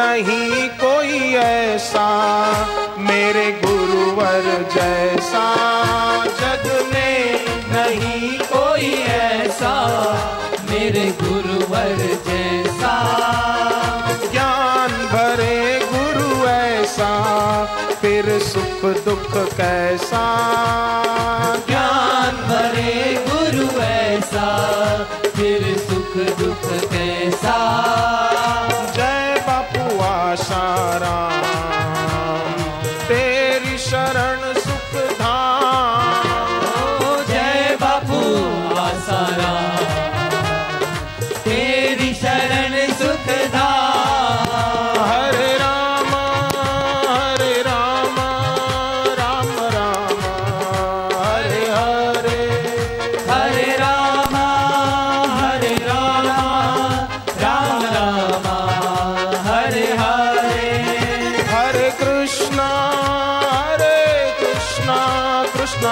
नहीं कोई ऐसा, मेरे गुरुवर जैसा। जग में नहीं कोई ऐसा, मेरे गुरुवर जैसा। ज्ञान भरे गुरु ऐसा, फिर सुख दुख कैसा।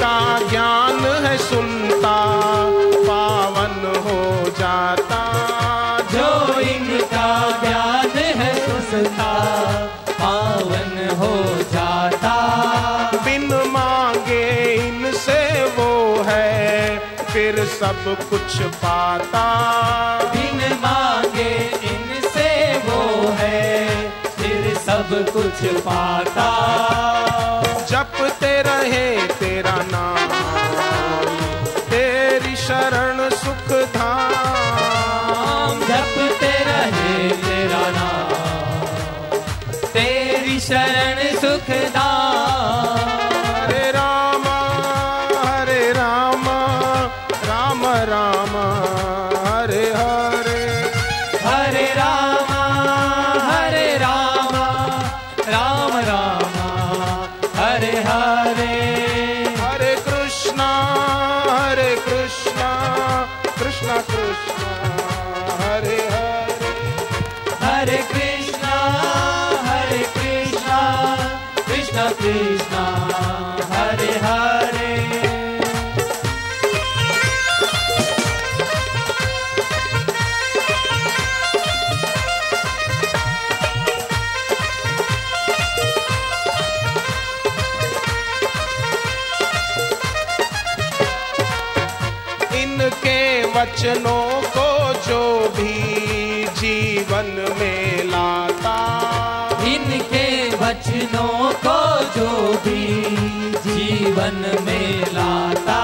इनका ज्ञान है सुनता पावन हो जाता। जो इनका ज्ञान है सुनता पावन हो जाता। बिन मांगे इनसे वो है फिर सब कुछ पाता। बिन मांगे इनसे वो है फिर सब कुछ पाता। जपते रहे तेरा कृष्णा वचनों को जो भी जीवन में लाता। इनके वचनों को जो भी जीवन में लाता।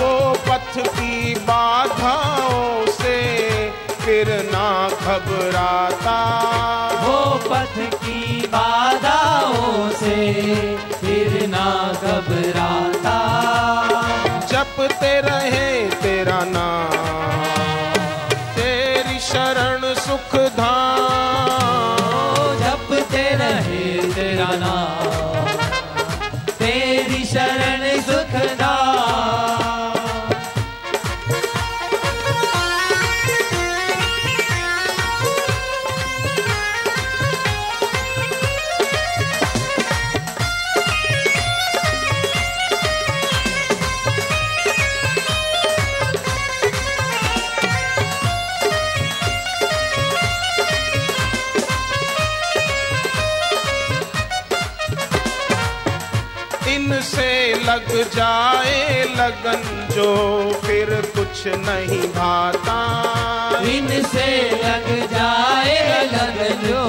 वो पथ की बाधाओं से फिर ना घबराता। वो पथ की बाधाओं धाम लग जाए लगन जो फिर कुछ नहीं भाता। इनसे लग जाए लगन जो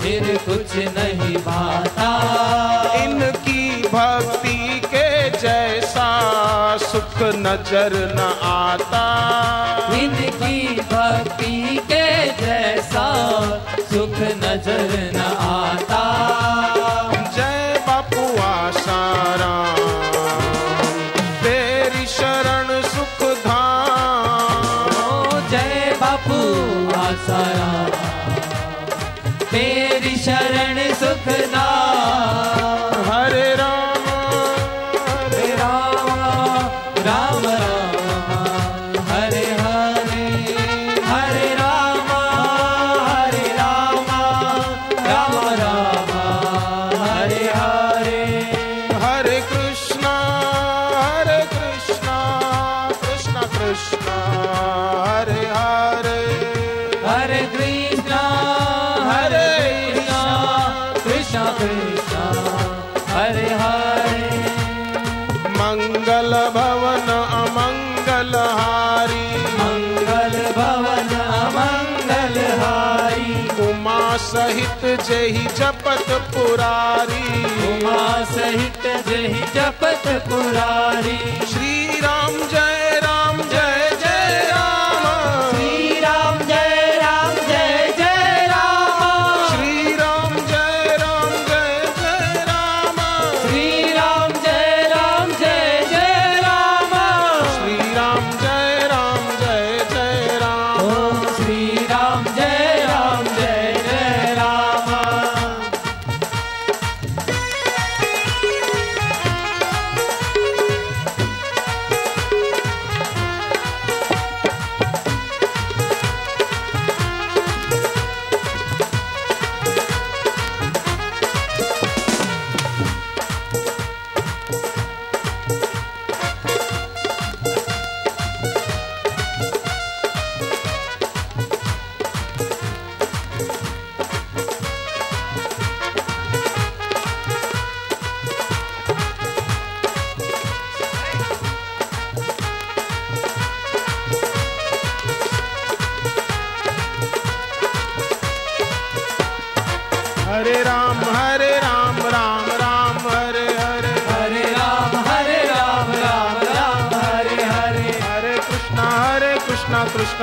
फिर कुछ नहीं भाता। इनकी भक्ति के जैसा सुख नज़र न आता। इनकी भक्ति के जैसा सुख नज़र न आता। मंगल भवन अमंगल हारी मंगल भवन अमंगल हारी उमा सहित जही जपत पुरारी। उमा सहित जही जपत पुरारी